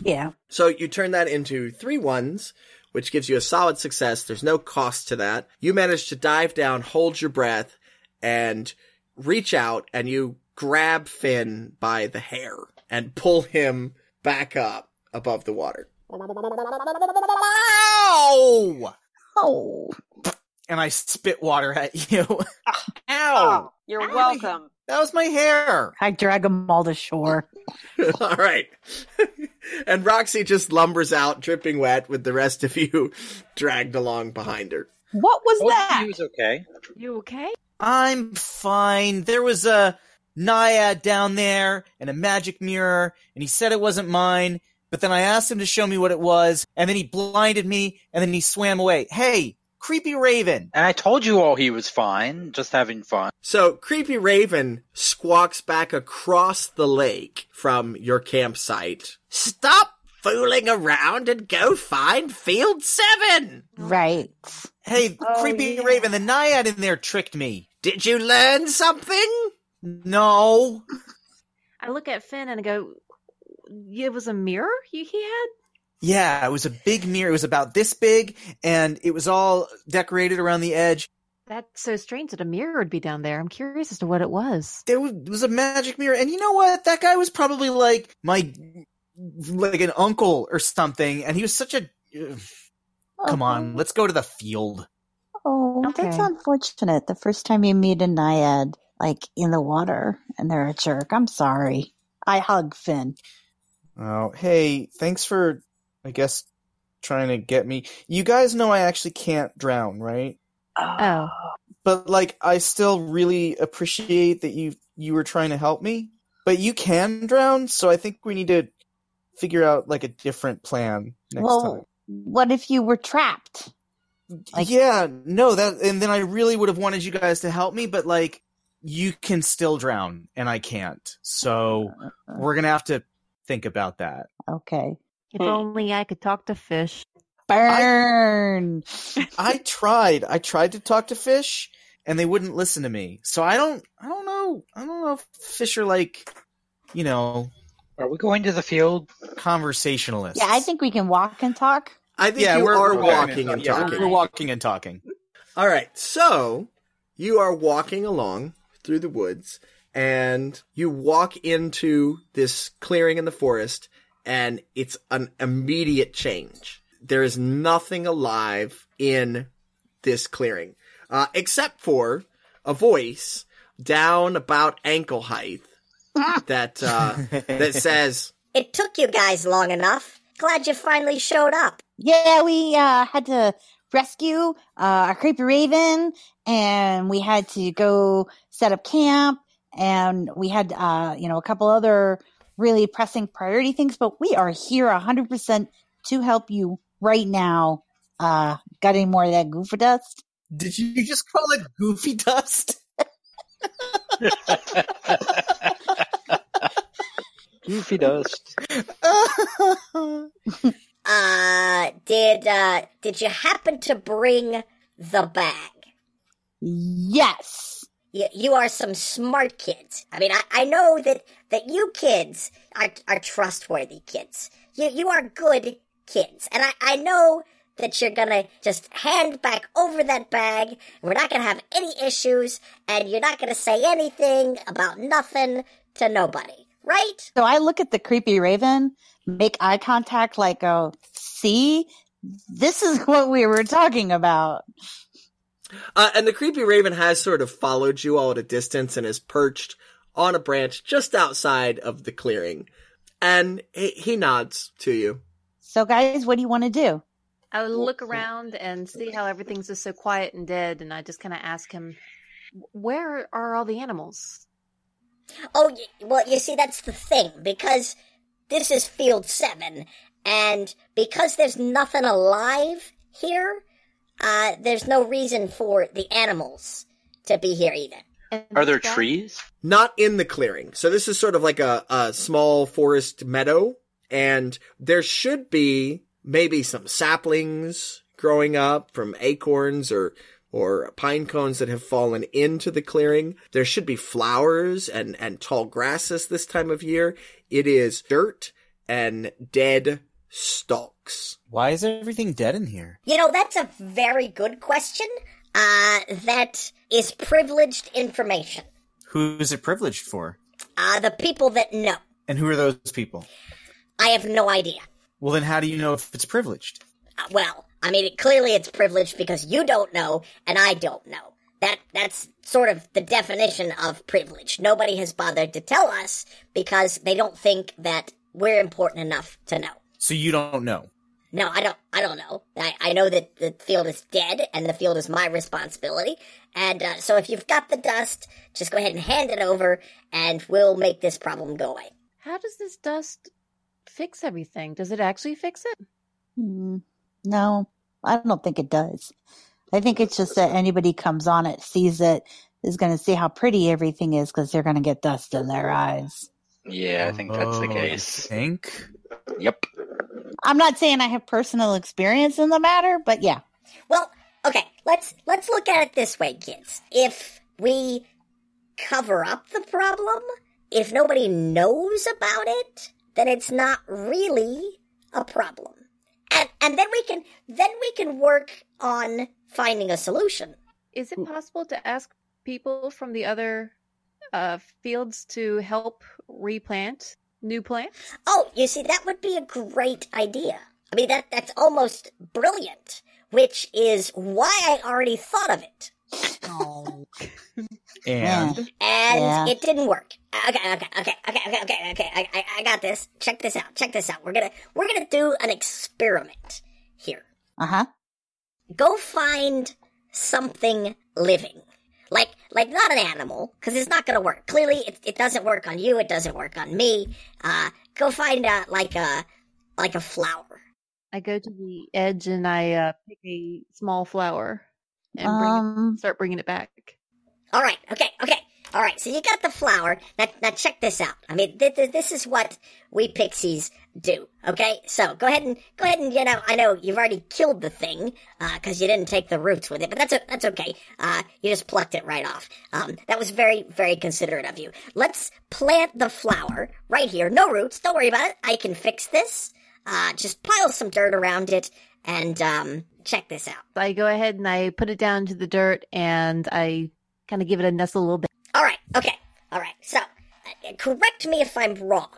Yeah. So you turn that into three ones, which gives you a solid success. There's no cost to that. You manage to dive down, hold your breath, and reach out, and you grab Finn by the hair and pull him back up above the water. Ow! Oh. And I spit water at you. <laughs> Ow! Oh, you're Ow. welcome. That was my hair. I drag them all to shore. <laughs> All right. <laughs> and Roxy just lumbers out, dripping wet, with the rest of you dragged along behind her. What was Most of that? you was okay. You okay? I'm fine. There was a naiad down there and a magic mirror, and he said it wasn't mine. But then I asked him to show me what it was, and then he blinded me, and then he swam away. Hey, creepy raven. And I told you all he was fine, just having fun. So, Creepy Raven squawks back across the lake from your campsite. Stop fooling around and go find Field 7! Right. Hey, Oh, creepy yeah. raven, the naiad in there tricked me. Did you learn something? No. I look at Finn and I go, "It was a mirror you, he had." Yeah, it was a big mirror. It was about this big, and it was all decorated around the edge. That's so strange that a mirror would be down there. I'm curious as to what it was. There was, was a magic mirror, and you know what? That guy was probably like my, like an uncle or something, and he was such a. ugh. Come on, let's go to the field. Oh, that's unfortunate. The first time you meet a naiad, like in the water, and they're a jerk. I'm sorry. I hug Finn. Oh, hey, thanks for, I guess, trying to get me. You guys know I actually can't drown, right? Oh, But like, I still really appreciate that you you were trying to help me. But you can drown, so I think we need to figure out like a different plan next well, time. what if you were trapped? Like- yeah, no, that and then I really would have wanted you guys to help me, but like, you can still drown and I can't. So <laughs> we're gonna have to think about that. Okay. if only I could talk to fish. Burn. I tried. I tried to talk to fish, and they wouldn't listen to me. So I don't. I don't know. I don't know if fish are like, you know, Are we going to the field? conversationalists. yeah, I think we can walk and talk. I think Yeah, you we're, are we're walking and yeah, we're- talking. We're walking and talking. All right, so you are walking along through the woods, and you walk into this clearing in the forest, and it's an immediate change. There is nothing alive in this clearing, uh, except for a voice down about ankle height <laughs> that uh, that says, It took you guys long enough. Glad you finally showed up. Yeah, we uh, had to rescue uh, a creepy raven, and we had to go set up camp, and we had, uh, you know, a couple other really pressing priority things. But we are here hundred percent to help you right now. Uh, got any more of that goofy dust? Did you just call it goofy dust? <laughs> Goofy dust. <laughs> Uh, did, uh, did you happen to bring the bag? Yes. You, you are some smart kids. I mean, I, I know that, that you kids are, are trustworthy kids. You, you are good kids. And I, I know that you're gonna just hand back over that bag. We're not gonna have any issues, and you're not gonna say anything about nothing to nobody. Right? So I look at the creepy raven, make eye contact, like, oh, see, this is <laughs> what we were talking about. Uh, and the creepy raven has sort of followed you all at a distance and is perched on a branch just outside of the clearing. And he, he nods to you. So, guys, what do you want to do? I would look around and see how everything's just so quiet and dead, and I just kind of ask him, "Where are all the animals?" Oh, well, you see, that's the thing, because this is Field 7, and because there's nothing alive here, uh, there's no reason for the animals to be here either. Are there trees? Not in the clearing. So this is sort of like a, a small forest meadow. And there should be maybe some saplings growing up from acorns or or pine cones that have fallen into the clearing. There should be flowers and, and tall grasses this time of year. It is dirt and dead stalks. Why is everything dead in here? You know, that's a very good question. Uh, that is privileged information. Who's it privileged for? Uh, the people that know. And who are those people? I have no idea. Well, then how do you know if it's privileged? Uh, well, I mean, it, clearly it's privileged because you don't know and I don't know. That that's sort of the definition of privilege. Nobody has bothered to tell us because they don't think that we're important enough to know. So you don't know. No, I don't. I don't know. I, I know that the field is dead, and the field is my responsibility. And uh, so, if you've got the dust, just go ahead and hand it over, and we'll make this problem go away. How does this dust fix everything? Does it actually fix it? Hmm, no, I don't think it does. I think it's just that anybody comes on it, sees it, is going to see how pretty everything is because they're going to get dust in their eyes. Yeah, I think that's the Oh, you case. Think? Yep. I'm not saying I have personal experience in the matter, but yeah. Well, okay. Let's let's look at it this way, kids. If we cover up the problem, if nobody knows about it, then it's not really a problem. And and then we can then we can work on finding a solution. Is it possible to ask people from the other uh, fields to help replant new plants? Oh, you see, that would be a great idea. I mean, that that's almost brilliant, which is why I already thought of it. Oh. And <laughs> And Yeah. it didn't work. Okay, okay, okay, okay, okay, okay, okay. I, I, I got this. Check this out. Check this out. We're gonna, we're gonna do an experiment here. Uh huh. Go find something living. Like, like not an animal, because it's not gonna work. Clearly, it, it doesn't work on you. It doesn't work on me. Uh, go find a like a, like a flower. I go to the edge and I uh, pick a small flower and bring Um. it, start bringing it back. All right. Okay. Okay. All right. So you got the flower. Now, now check this out. I mean, th- th- this is what we pixies do. Okay. So go ahead and go ahead and you know, I know you've already killed the thing because you didn't take the roots with it, but that's o- that's okay. Uh, you just plucked it right off. Um, that was very very considerate of you. Let's plant the flower right here. No roots. Don't worry about it. I can fix this. Uh, just pile some dirt around it and um, check this out. I go ahead and I put it down to the dirt and I kind of give it a nestle a little bit. All right, okay, all right. So, uh, correct me if I'm wrong,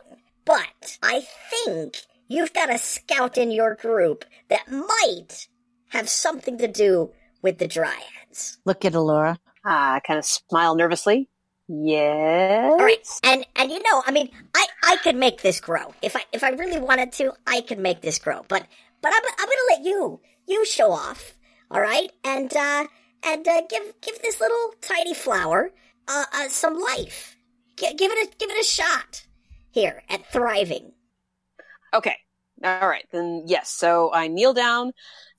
but I think you've got a scout in your group that might have something to do with the dryads. Look at Allura. I kind of smile nervously. Yes. All right, and and you know, I mean, I I could make this grow if I if I really wanted to. I could make this grow, but but I'm I'm gonna let you you show off. All right, and uh and uh, give give this little tiny flower uh, uh some life. G- give it a give it a shot here at thriving. Okay. All right. Then yes. So I kneel down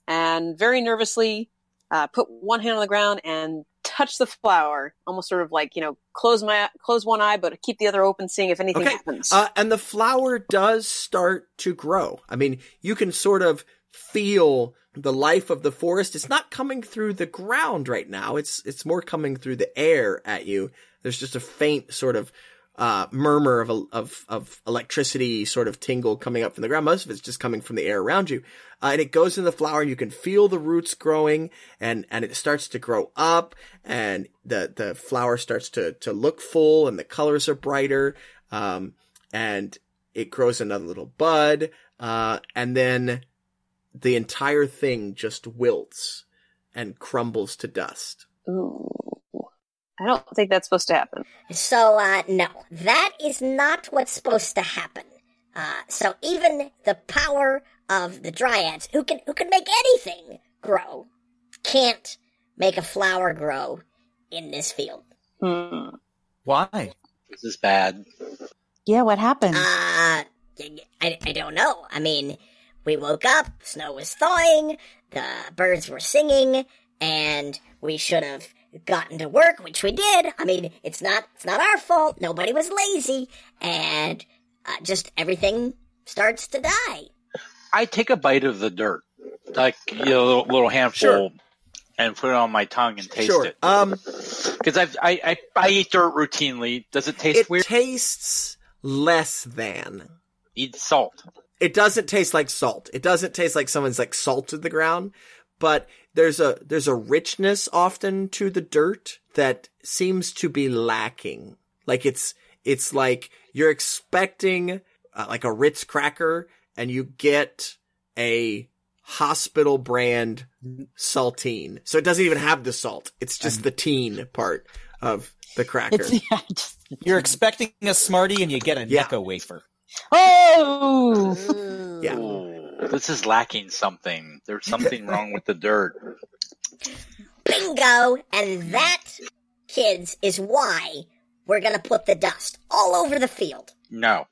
and very nervously uh, put one hand on the ground and touch the flower, almost sort of like you know close my close one eye, but keep the other open, seeing if anything Okay. happens. Uh, and the flower does start to grow. I mean, you can sort of feel the life of the forest. It's not coming through the ground right now. It's it's more coming through the air at you. There's just a faint sort of uh, murmur of of of electricity, sort of tingle coming up from the ground. Most of it's just coming from the air around you, uh, and it goes in the flower. and You can feel the roots growing, and and it starts to grow up, and the the flower starts to to look full, and the colors are brighter. Um, and it grows another little bud, uh, and then the entire thing just wilts and crumbles to dust. Ooh. I don't think that's supposed to happen. So, uh, no, that is not what's supposed to happen. Uh, so even the power of the dryads, who can who can make anything grow, can't make a flower grow in this field. Hmm. why? This is bad. Yeah, what happened? Uh, I, I don't know. I mean, we woke up, snow was thawing, the birds were singing, and we should have gotten to work, which we did. I mean, it's not it's not our fault. Nobody was lazy, and uh, just everything starts to die. I take a bite of the dirt, like you know, a little, little handful, Sure. and put it on my tongue and taste sure. it. Um, Because I, I I I eat dirt routinely. Does it taste it weird? tastes less than. eat salt. It doesn't taste like salt. It doesn't taste like someone's like salted the ground, but there's a there's a richness often to the dirt that seems to be lacking. Like it's it's like you're expecting uh, like a Ritz cracker and you get a hospital brand saltine. So it doesn't even have the salt. It's just the teen part of the cracker. it's <laughs> yeah, just, You're expecting a Smartie and you get a Yeah. Necco wafer. oh, Yeah. Ooh, this is lacking something. There's something wrong with the dirt. Bingo! And that, kids, is why we're gonna put the dust all over the field. No,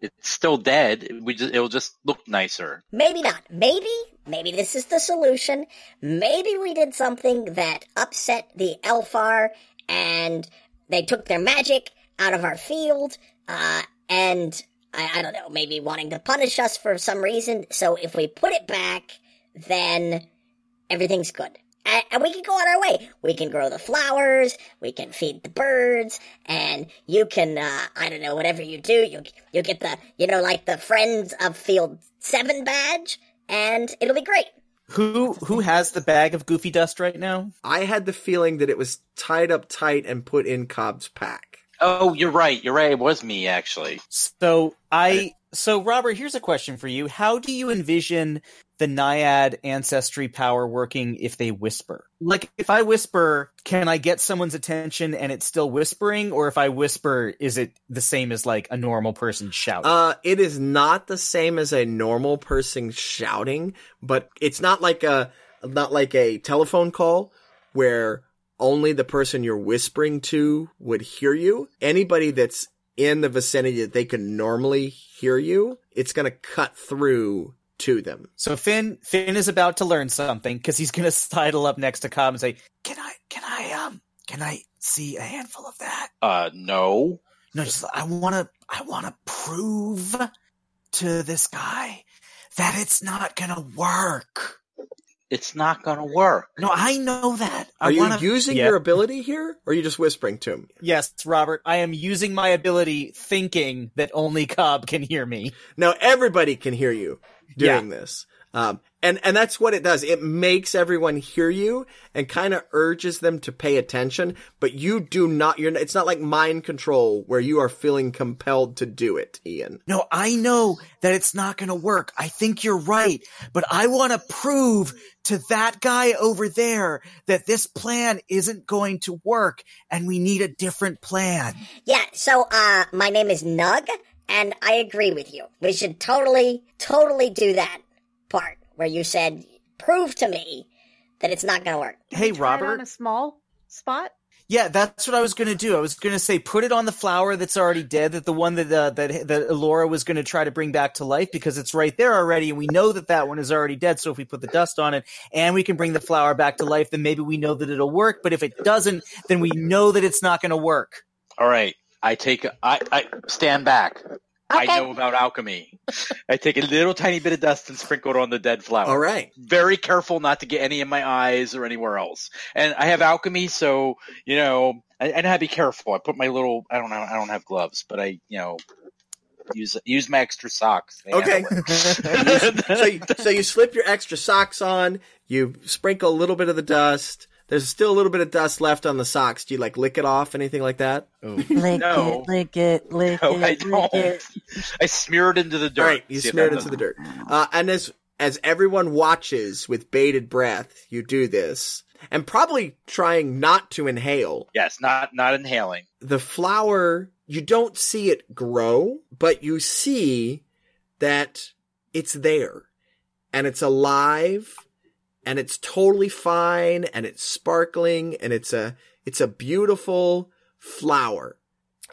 it's still dead. We just it'll just look nicer. Maybe not. Maybe, maybe this is the solution. Maybe we did something that upset the Elfar and they took their magic out of our field, uh, and I, I don't know, maybe wanting to punish us for some reason. So if we put it back, then everything's good. and, and we can go on our way. We can grow the flowers, we can feed the birds, and you can, uh, I don't know, whatever you do, you, you get the, you know, like the Friends of Field 7 badge, and it'll be great. Who who has the bag of goofy dust right now? I had the feeling that it was tied up tight and put in Cobb's pack. Oh, you're right. You're right. It was me actually. So I so Robert, here's a question for you. How do you envision the Naiad ancestry power working if they whisper? Like if I whisper, can I get someone's attention and it's still whispering or if I whisper is it the same as like a normal person shouting? Uh, it is not the same as a normal person shouting, but it's not like a not like a telephone call where only the person you're whispering to would hear you. Anybody that's in the vicinity that they can normally hear you, it's going to cut through to them. So Finn Finn is about to learn something because he's gonna <laughs> sidle up next to Cobb and say, "Can I? Can I? Um, can I see a handful of that? Uh, no. No, just I wanna I wanna prove to this guy that it's not gonna work. It's not gonna work. No, I know that. I Are you wanna... using Yeah. your ability here, or are you just whispering to him? Yes, Robert. I am using my ability, thinking that only Cobb can hear me. Now everybody can hear you doing this. Um, and, and that's what it does. It makes everyone hear you and kind of urges them to pay attention, but you do not, you're, it's not like mind control where you are feeling compelled to do it, Ian. No, I know that it's not going to work. I think you're right, but I want to prove to that guy over there that this plan isn't going to work and we need a different plan. Yeah, so, uh, my name is Nug, and I agree with you. We should totally, totally do that part where you said, prove to me that it's not gonna work. Hey, Try it on Robert. a small spot. Yeah, that's what I was going to do. I was going to say put it on the flower that's already dead, that the one that uh, that that Allura was going to try to bring back to life because it's right there already, and we know that that one is already dead. So if we put the dust on it and we can bring the flower back to life, then maybe we know that it'll work. But if it doesn't, then we know that it's not going to work. All right. I take. I. I stand back. I know about alchemy. I take a little tiny bit of dust and sprinkle it on the dead flower. All right. Very careful not to get any in my eyes or anywhere else. And I have alchemy, so you know, I, and I have to be careful. I put my little. I don't know. I don't have gloves, but I, you know, use use my extra socks. They Okay. <laughs> <laughs> so, you, so you slip your extra socks on, you sprinkle a little bit of the dust. There's still a little bit of dust left on the socks. Do you like lick it off? Anything like that? Lick No. it, lick it, lick no, it, I lick don't. it. <laughs> I smear it into the dirt. All right, you See smear it that into the dirt. Uh, and as as everyone watches with bated breath, you do this, and probably trying not to inhale. Yes, not not inhaling. The flower, you don't see it grow, but you see that it's there, and it's alive, and it's totally fine, and it's sparkling, and it's a it's a beautiful flower.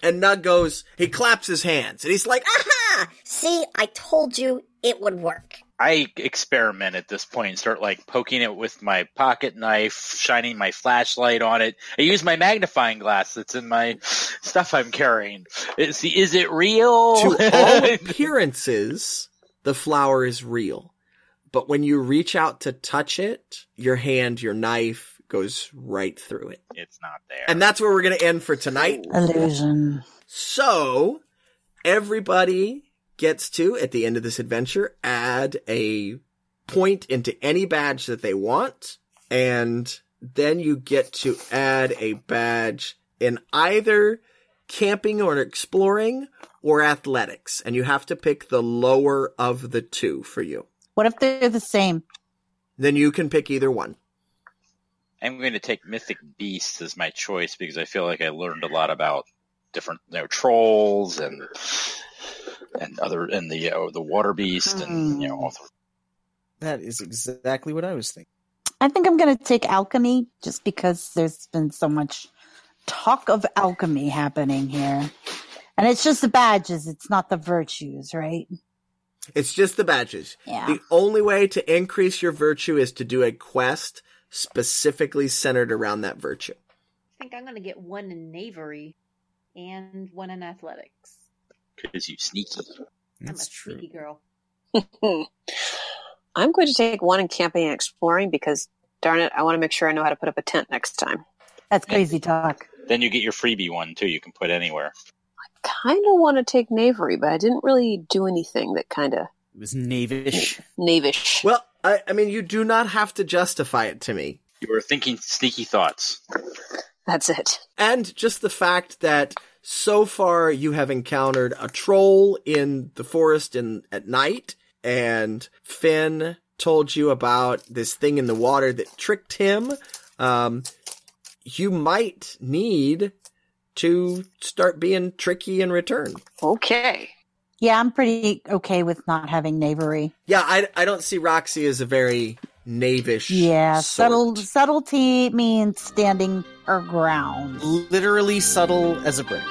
And Nug goes, he claps his hands, and he's like, Aha! See, I told you it would work. I experiment at this point and start like poking it with my pocket knife, shining my flashlight on it. I use my magnifying glass that's in my stuff I'm carrying. Is, is it real? to all <laughs> appearances, the flower is real. But when you reach out to touch it, your hand, your knife goes right through it. it's not there. And that's where we're going to end for tonight. Illusion. So, everybody gets to, at the end of this adventure, add a point into any badge that they want. And then you get to add a badge in either camping or exploring or athletics. And you have to pick the lower of the two for you. What if they're the same? Then you can pick either one. I'm going to take Mythic Beasts as my choice because I feel like I learned a lot about different you know, trolls and and other and the uh, the water beast and you know That is exactly what I was thinking. I think I'm going to take alchemy just because there's been so much talk of alchemy happening here. And it's just the badges, it's not the virtues, right? It's just the badges. Yeah. The only way to increase your virtue is to do a quest specifically centered around that virtue. I think I'm going to get one in knavery and one in athletics. because you sneaky. That's I'm a true. sneaky girl. <laughs> I'm going to take one in camping and exploring because Darn it! I want to make sure I know how to put up a tent next time. That's crazy talk. Then you get your freebie one too. You can put anywhere. Kind of want to take knavery, but I didn't really do anything that kind of It was knavish. knavish. Well, I, I mean, you do not have to justify it to me. You were thinking sneaky thoughts. That's it. And just the fact that so far you have encountered a troll in the forest in at night, and Finn told you about this thing in the water that tricked him. Um, you might need to start being tricky in return. Okay. Yeah, I'm pretty okay with not having knavery. Yeah, I, I don't see Roxy as a very knavish. Yeah, sort. subtle subtlety means standing her ground. Literally subtle as a brick.